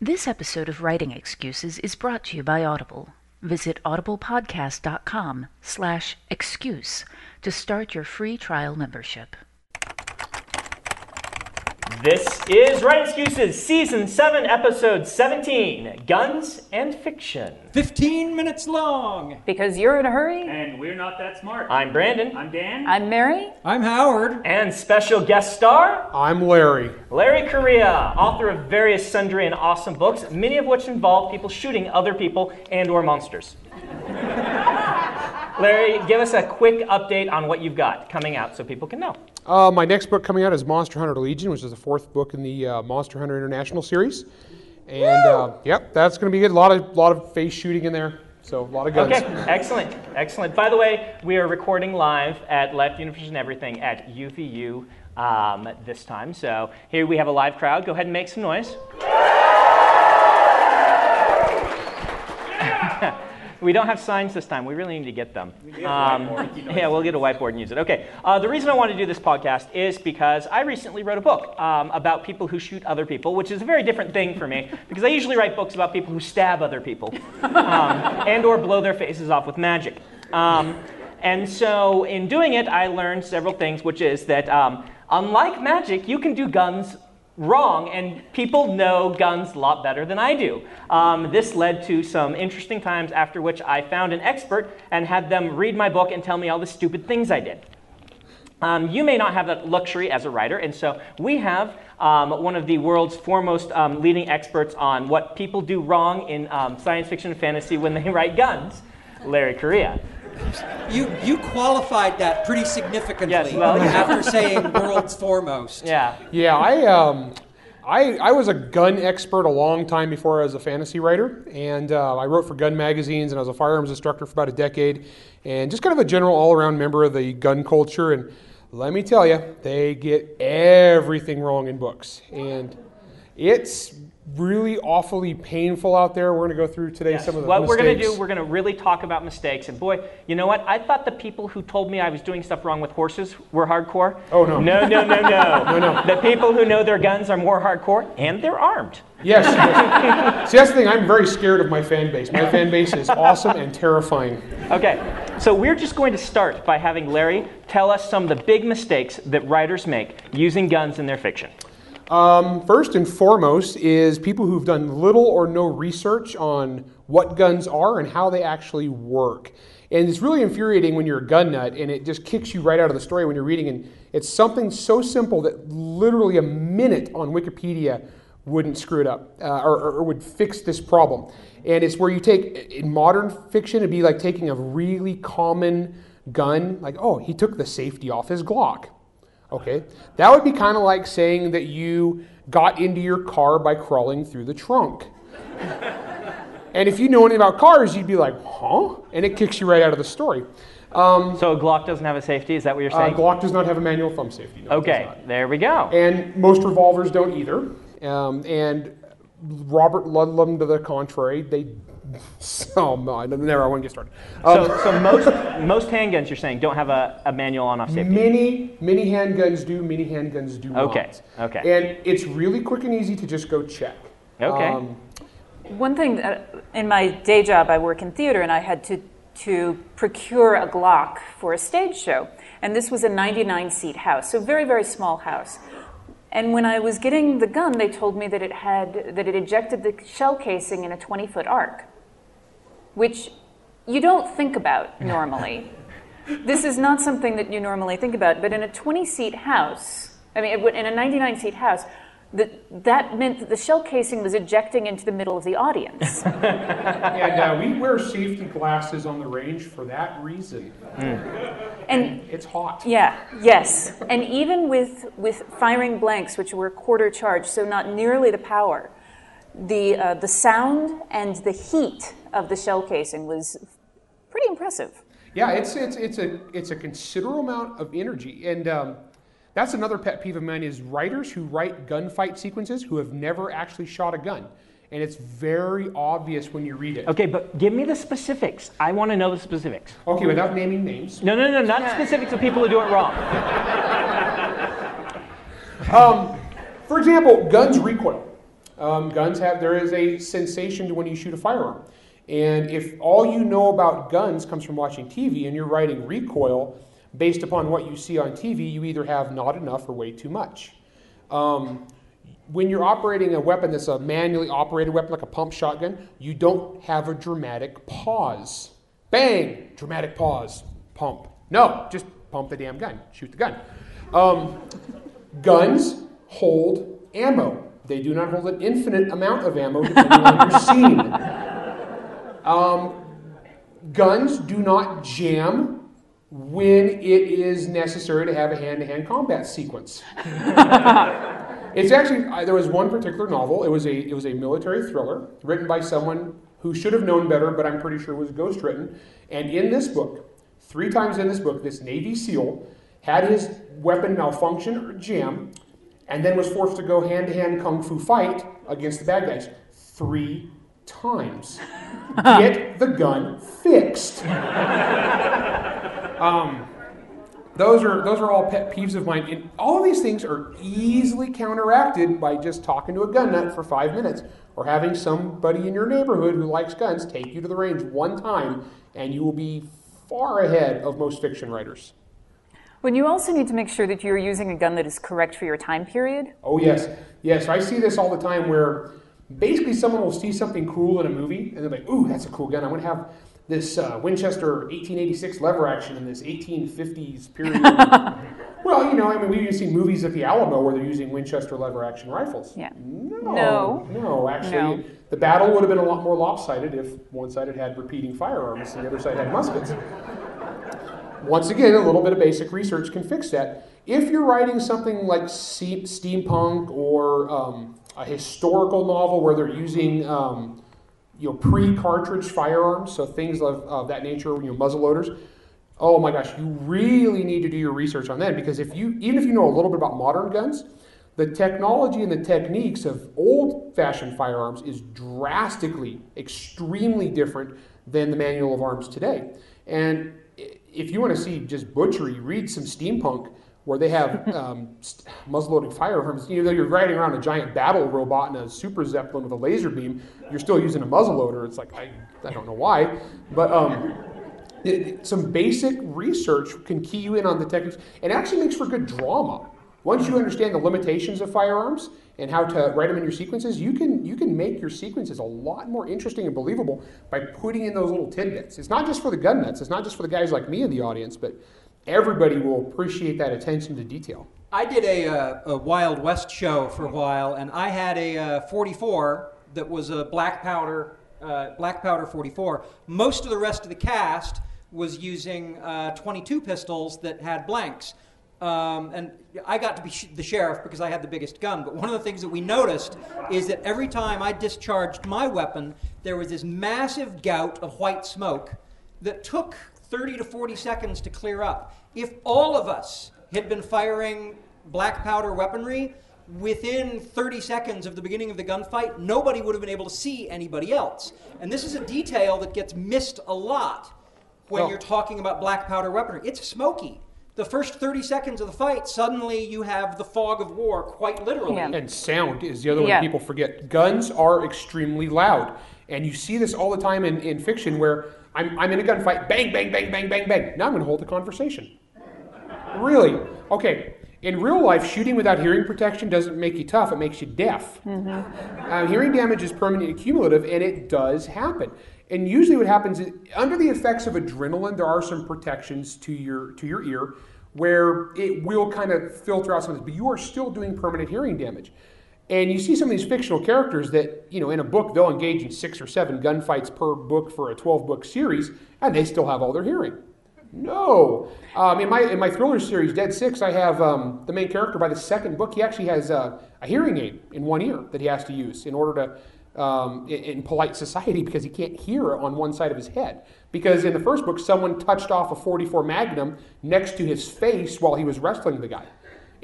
This episode of Writing Excuses is brought to you by Audible. Visit audiblepodcast.com slash excuse to start your free trial membership. This is Writing Excuses, Season 7, Episode 17 Guns and Fiction. 15 minutes long. Because you're in a hurry? And we're not that smart. I'm Brandon. I'm Dan. I'm Mary. I'm Howard. And special guest star, I'm Larry. Larry Correia, author of various sundry and awesome books, many of which involve people shooting other people and or monsters. Larry, give us a quick update on what you've got coming out so people can know. Uh, my next book coming out is Monster Hunter Legion, which is the fourth book in the uh, Monster Hunter International series. And uh, yep, that's going to be good. A lot of lot of face shooting in there, so a lot of guns. Okay, excellent, excellent. By the way, we are recording live at Life Universe and Everything at UVU um, this time. So here we have a live crowd. Go ahead and make some noise. we don't have signs this time. We really need to get them. Um, yeah, we'll get a whiteboard and use it. Okay. Uh, the reason I want to do this podcast is because I recently wrote a book um, about people who shoot other people, which is a very different thing for me because I usually write books about people who stab other people um, and or blow their faces off with magic. Um, and so in doing it, I learned several things, which is that um, unlike magic, you can do guns wrong, and people know guns a lot better than I do. Um, this led to some interesting times after which I found an expert and had them read my book and tell me all the stupid things I did. Um, you may not have that luxury as a writer, and so we have um, one of the world's foremost um, leading experts on what people do wrong in um, science fiction and fantasy when they write guns, Larry Correia. You you qualified that pretty significantly Yes, well, yeah. after saying world's foremost. Yeah. Yeah, I um, I I was a gun expert a long time before I was a fantasy writer, and uh, I wrote for gun magazines, and I was a firearms instructor for about a decade, and just kind of a general all-around member of the gun culture. And let me tell you, they get everything wrong in books, and it's really awfully painful out there. We're going to go through today Yes. some of the what we're going to do, we're going to really talk about mistakes. And boy, you know what? I thought the people who told me I was doing stuff wrong with horses were hardcore. Oh, no. No, no, no, no. No, no. The people who know their guns are more hardcore, and they're armed. Yes. yes. See, that's the thing. I'm very scared of my fan base. My fan base is awesome and terrifying. Okay, so we're just going to start by having Larry tell us some of the big mistakes that writers make using guns in their fiction. Um, first and foremost is people who've done little or no research on what guns are and how they actually work. And it's really infuriating when you're a gun nut and it just kicks you right out of the story when you're reading. And it's something so simple that literally a minute on Wikipedia wouldn't screw it up uh, or, or- would fix this problem. And it's where you take, in modern fiction, it'd be like taking a really common gun, like, oh, he took the safety off his Glock. Okay, that would be kind of like saying that you got into your car by crawling through the trunk. and if you know anything about cars, you'd be like, huh? And it kicks you right out of the story. Um, So a Glock doesn't have a safety, is that what you're uh, saying? Glock does not have a manual thumb safety. no, okay, there we go. And most revolvers don't either. Um, and Robert Ludlum to the contrary, they. Oh, no, I never, I won't get started. Um, So, so most, most handguns you're saying don't have a, a manual on off safety. Many, many handguns do, many handguns do Okay, not. okay. And it's really quick and easy to just go check. Okay. Um, One thing, uh, in my day job, I work in theater, and I had to, to procure a Glock for a stage show. And this was a 99 seat house, so very, very small house. And when I was getting the gun, they told me that it had that it ejected the shell casing in a 20 foot arc, which you don't think about normally. this is not something that you normally think about, but in a 20 seat house, I mean, in a 99 seat house, that, that meant that the shell casing was ejecting into the middle of the audience. and uh, we wear safety glasses on the range for that reason. and It's hot. yeah, yes. And even with, with firing blanks, which were quarter charge, so not nearly the power, the, uh, the sound and the heat of the shell casing was pretty impressive. Yeah, it's it's it's a it's a considerable amount of energy, and um, that's another pet peeve of mine is writers who write gunfight sequences who have never actually shot a gun, and it's very obvious when you read it. Okay, but give me the specifics. I want to know the specifics. Okay, without naming names. No, no, no, not specifics of people who do it wrong. Um, for example, guns recoil. um, guns have, there is a sensation to when you shoot a firearm. And if all you know about guns comes from watching TV and you're writing recoil based upon what you see on TV, you either have not enough or way too much. Um, when you're operating a weapon that's a manually operated weapon, like a pump shotgun, you don't have a dramatic pause. Bang! Dramatic pause. Pump. No, just pump the damn gun. Shoot the gun. Um, guns hold ammo. They do not hold an infinite amount of ammo depending on your scene. Um, guns do not jam when it is necessary to have a hand to hand combat sequence. it's actually, there was one particular novel, it was, a, it was a military thriller written by someone who should have known better, but I'm pretty sure was ghostwritten. And in this book, three times in this book, this Navy SEAL had his weapon malfunction or jam, and then was forced to go hand to hand kung fu fight against the bad guys three times. Get the gun fixed. um, those are those are all pet peeves of mine. And all of these things are easily counteracted by just talking to a gun nut for five minutes, or having somebody in your neighborhood who likes guns take you to the range one time, and you will be far ahead of most fiction writers. When you also need to make sure that you're using a gun that is correct for your time period. Oh yes, yes. I see this all the time where basically someone will see something cool in a movie and they're like, "Ooh, that's a cool gun. I want to have this uh, Winchester 1886 lever action in this 1850s period." well, you know, I mean, we've seen movies at the Alamo where they're using Winchester lever action rifles. Yeah. No. No. No, actually, No. the battle would have been a lot more lopsided if one side had had repeating firearms and the other side had muskets. Once again, a little bit of basic research can fix that. If you're writing something like steampunk or um, a historical novel where they're using um, you know pre-cartridge firearms, so things of, of that nature, you know muzzle loaders. Oh my gosh, you really need to do your research on that because if you even if you know a little bit about modern guns, the technology and the techniques of old-fashioned firearms is drastically, extremely different than the manual of arms today. And if you want to see just butchery, read some steampunk where they have um, muzzle-loading firearms. You know, you're riding around a giant battle robot in a super zeppelin with a laser beam. You're still using a muzzleloader. It's like I, I don't know why, but um, it- it- some basic research can key you in on the techniques, and actually makes for good drama. Once you understand the limitations of firearms and how to write them in your sequences, you can you can make your sequences a lot more interesting and believable by putting in those little tidbits. It's not just for the gun nuts. It's not just for the guys like me in the audience, but everybody will appreciate that attention to detail. I did a, uh, a Wild West show for a while, and I had a uh, 44 that was a black powder, uh, black powder 44. Most of the rest of the cast was using uh, 22 pistols that had blanks. Um, and I got to be sh- the sheriff because I had the biggest gun. But one of the things that we noticed is that every time I discharged my weapon, there was this massive gout of white smoke that took 30 to 40 seconds to clear up. If all of us had been firing black powder weaponry, within 30 seconds of the beginning of the gunfight, nobody would have been able to see anybody else. And this is a detail that gets missed a lot when Oh. you're talking about black powder weaponry. It's smoky. The first 30 seconds of the fight, suddenly you have the fog of war, quite literally. Yeah. And sound is the other one people forget. Guns are extremely loud. And you see this all the time in, in fiction where I'm, I'm in a gunfight, bang, bang, bang, bang, bang, bang. Now I'm going to hold the conversation. Really? Okay. In real life, shooting without hearing protection doesn't make you tough, it makes you deaf. Uh, hearing damage is permanent and cumulative, and it does happen. And usually, what happens is, under the effects of adrenaline, there are some protections to your to your ear, where it will kind of filter out some of this, but you are still doing permanent hearing damage. And you see some of these fictional characters that, you know, in a book they'll engage in six or seven gunfights per book for a 12 book series, and they still have all their hearing. No. Um, in my in my thriller series, Dead Six, I have um, the main character. By the second book, he actually has a hearing aid in one ear that he has to use in order to um, in, in polite society because he can't hear on one side of his head. Because in the first book, someone touched off a 44 Magnum next to his face while he was wrestling the guy.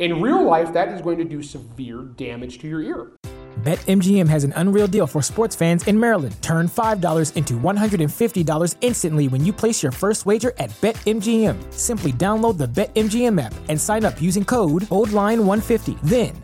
In real life, that is going to do severe damage to your ear. BetMGM has an unreal deal for sports fans in Maryland. Turn $5 into $150 instantly when you place your first wager at BetMGM. Simply download the BetMGM app and sign up using code OldLine150. Then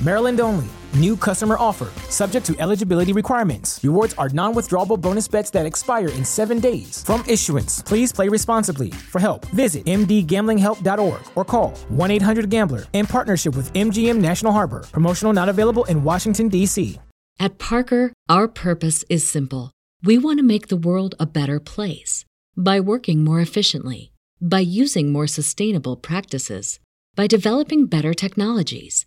Maryland only. New customer offer. Subject to eligibility requirements. Rewards are non withdrawable bonus bets that expire in seven days. From issuance, please play responsibly. For help, visit mdgamblinghelp.org or call 1 800 Gambler in partnership with MGM National Harbor. Promotional not available in Washington, D.C. At Parker, our purpose is simple. We want to make the world a better place by working more efficiently, by using more sustainable practices, by developing better technologies.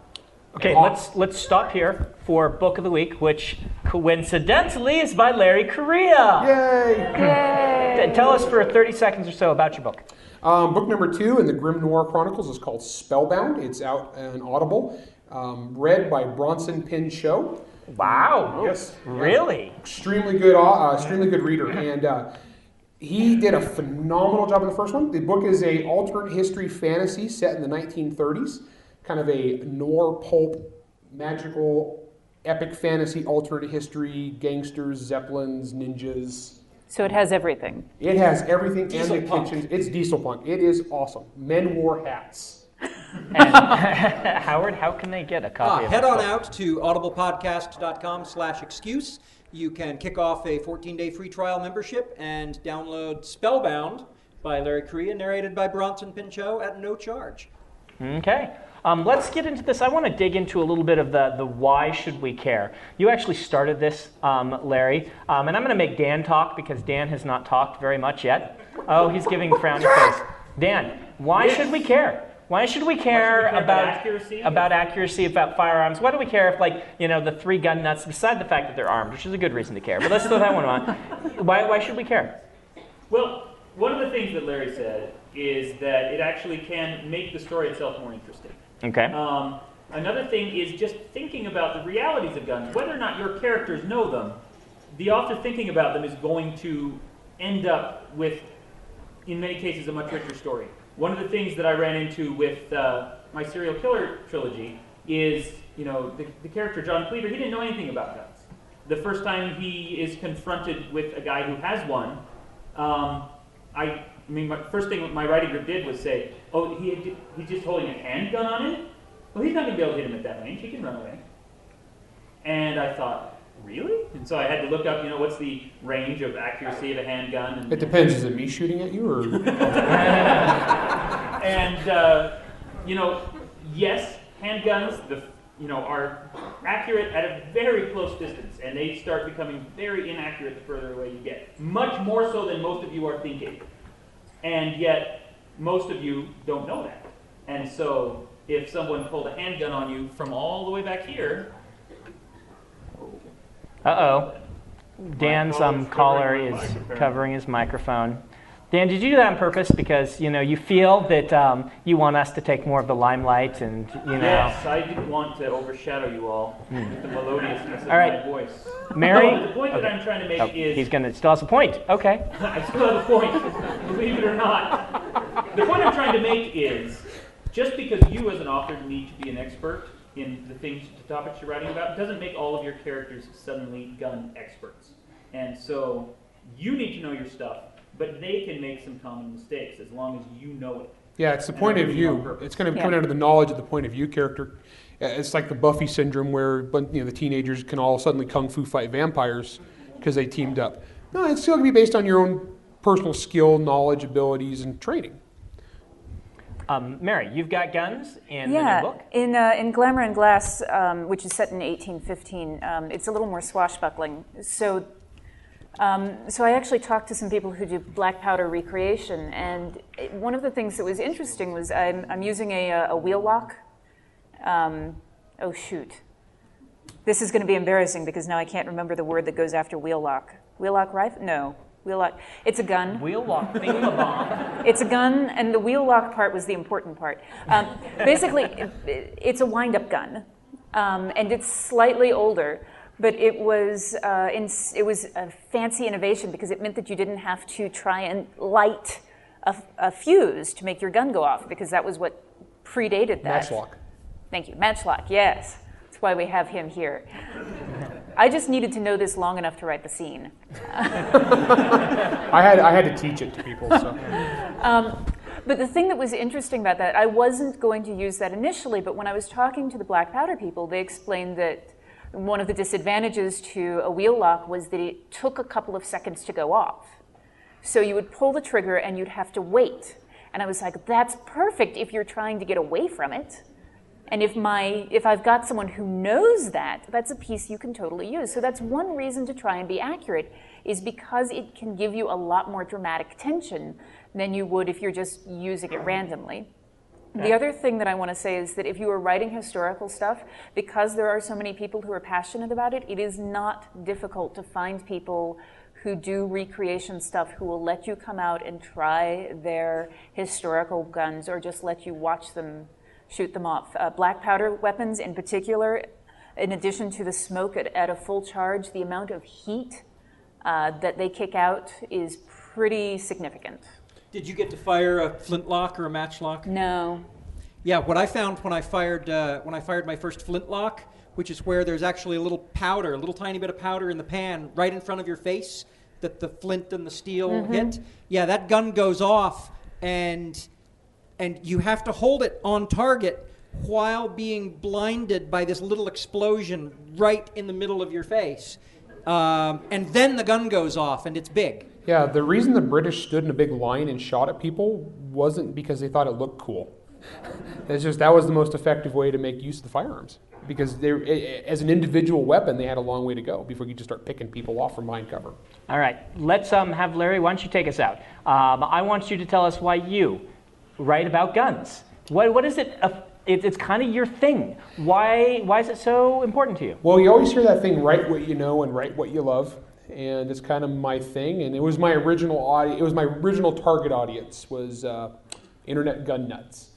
Okay, let's let's stop here for book of the week, which coincidentally is by Larry Correia. Yay! T- Tell us for 30 seconds or so about your book. Um, book number two in the Grim Noir Chronicles is called Spellbound. It's out on Audible, um, read by Bronson Pinchot. Wow. Yes. Really? Extremely good, uh, extremely good reader, and uh, he did a phenomenal job in the first one. The book is a alternate history fantasy set in the 1930s, kind of a noir pulp, magical, epic fantasy alternate history, gangsters, zeppelins, ninjas. So it has everything. It has everything Diesel and the punk. kitchens. It's diesel punk. It is awesome. Men wore hats. And Howard, how can they get a Ah, copy of head on book? out to audiblepodcast.com slash excuse. You can kick off a 14-day free trial membership and download Spellbound by Larry Correia, narrated by Bronson Pinchot at no charge. Okay. Um, let's get into this. I want to dig into a little bit of the, the why should we care. You actually started this, um, Larry, um, and I'm going to make Dan talk because Dan has not talked very much yet. Oh, he's giving frowny face. Dan, why should we care? Why should we care, care about about accuracy? about accuracy about firearms? Why do we care if, like, you know, the three gun nuts, beside the fact that they're armed, which is a good reason to care, but let's throw that one on. Why, why should we care? Well, one of the things that Larry said is that it actually can make the story itself more interesting. Okay. Um, another thing is just thinking about the realities of guns. Whether or not your characters know them, the author thinking about them is going to end up with, in many cases, a much richer story. One of the things that I ran into with uh, my serial killer trilogy is, you know, the, the character John Cleaver, he didn't know anything about guns. The first time he is confronted with a guy who has one, um, I, I mean, my first thing my writing group did was say, "Oh, he he's just holding a handgun on him. Well, he's not going to be able to hit him at that range. He can run away." And I thought, really? And so I had to look up, you know, what's the range of accuracy of a handgun? And, It depends. Is it me shooting at you or? and uh, you know, yes, handguns, the you know, are accurate at a very close distance, and they start becoming very inaccurate the further away you get. Much more so than most of you are thinking, and yet most of you don't know that. And so, if someone pulled a handgun on you from all the way back here, Uh oh. Dan's um, collar is covering his microphone. Dan, did you do that on purpose because you know you feel that um, you want us to take more of the limelight and you know? yes, I didn't want to overshadow you all with the melodiousness of All right. my voice. Mary? No, the point that I'm trying to make Oh, is he's gonna still has a point. Okay. I still have a point, believe it or not. The point I'm trying to make is just because you, as an author, need to be an expert in the things, the topics you're writing about, doesn't make all of your characters suddenly gun experts. And so you need to know your stuff, but they can make some common mistakes as long as you know it. Yeah, it's the point of doing it on view. It's going to Yeah. come down to the knowledge of the point of view character. Uh, It's like the Buffy syndrome, where you know the teenagers can all suddenly kung fu fight vampires because they teamed up. No, it's still going to be based on your own personal skill, knowledge, abilities, and training. Um, Mary, you've got guns in the Yeah, new book. in uh, in Glamour in Glass, um, which is set in 1815, um, it's a little more swashbuckling. So Um, so I actually talked to some people who do black powder recreation, and it, one of the things that was interesting was I'm, I'm using a, a wheel lock. Um, oh shoot, this is going to be embarrassing because now I can't remember the word that goes after wheel lock. Wheel lock rifle? No. Wheel lock. It's a gun. Wheel lock bomb. It's a gun, and the wheel lock part was the important part. Um, basically, it, it's a wind up gun, um, and it's slightly older but it was uh, in, it was a fancy innovation because it meant that you didn't have to try and light a, a, fuse to make your gun go off because that was what predated that. Matchlock. Thank you, matchlock. Yes, that's why we have him here. I just needed to know this long enough to write the scene. I had I had to teach it to people. So. Um, but the thing that was interesting about that, I wasn't going to use that initially, but when I was talking to the black powder people, they explained that one of the disadvantages to a wheel lock was that it took a couple of seconds to go off. So you would pull the trigger and you'd have to wait. And I was like, that's perfect if you're trying to get away from it. And if my if I've got someone who knows that, that's a piece you can totally use. So that's one reason to try and be accurate is because it can give you a lot more dramatic tension than you would if you're just using it randomly. The other thing that I want to say is that if you are writing historical stuff, because there are so many people who are passionate about it, it is not difficult to find people who do recreation stuff who will let you come out and try their historical guns or just let you watch them shoot them off. Uh, black powder weapons, in particular, in addition to the smoke at, at a full charge, the amount of heat uh, that they kick out is pretty significant. Did you get to fire a flintlock or a matchlock? No. Yeah, what I found when I fired uh, when I fired my first flintlock, which is where there's actually a little powder, a little tiny bit of powder in the pan right in front of your face that the flint and the steel mm-hmm. hit. Yeah, that gun goes off and and you have to hold it on target while being blinded by this little explosion right in the middle of your face. Um, and then the gun goes off and it's big. Yeah, the reason the British stood in a big line and shot at people wasn't because they thought it looked cool. It's just that was the most effective way to make use of the firearms. Because they, as an individual weapon, they had a long way to go before you just start picking people off from behind cover. All right, let's um, have Larry. Why don't you take us out? Um, I want you to tell us why you write about guns. What, what is it? Uh, it, it's kind of your thing. Why, why is it so important to you? Well, you always hear that thing: write what you know and write what you love and it's kind of my thing. And it was my original audience. It was my original target audience was uh, internet gun nuts,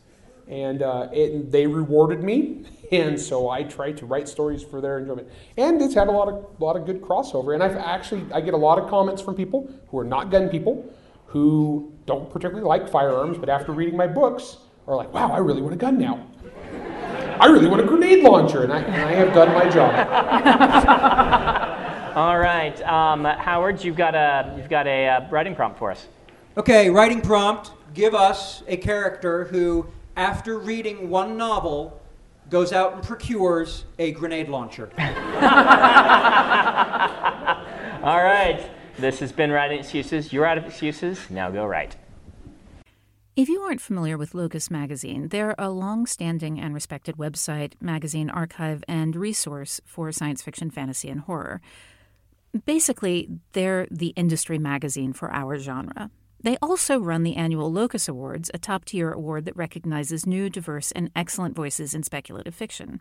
and uh, it, they rewarded me. And so I tried to write stories for their enjoyment, and it's had a lot of lot of good crossover. And I've actually I get a lot of comments from people who are not gun people, who don't particularly like firearms, but after reading my books are like, "Wow, I really want a gun now." I really want a grenade launcher, and I, and I have done my job. All right, um, Howard, you've got a you've got a uh, writing prompt for us. Okay, writing prompt. Give us a character who, after reading one novel, goes out and procures a grenade launcher. All right, this has been writing excuses. You're out of excuses. Now go write. If you aren't familiar with Locus Magazine, they're a long standing and respected website, magazine archive, and resource for science fiction, fantasy, and horror. Basically, they're the industry magazine for our genre. They also run the annual Locus Awards, a top tier award that recognizes new, diverse, and excellent voices in speculative fiction.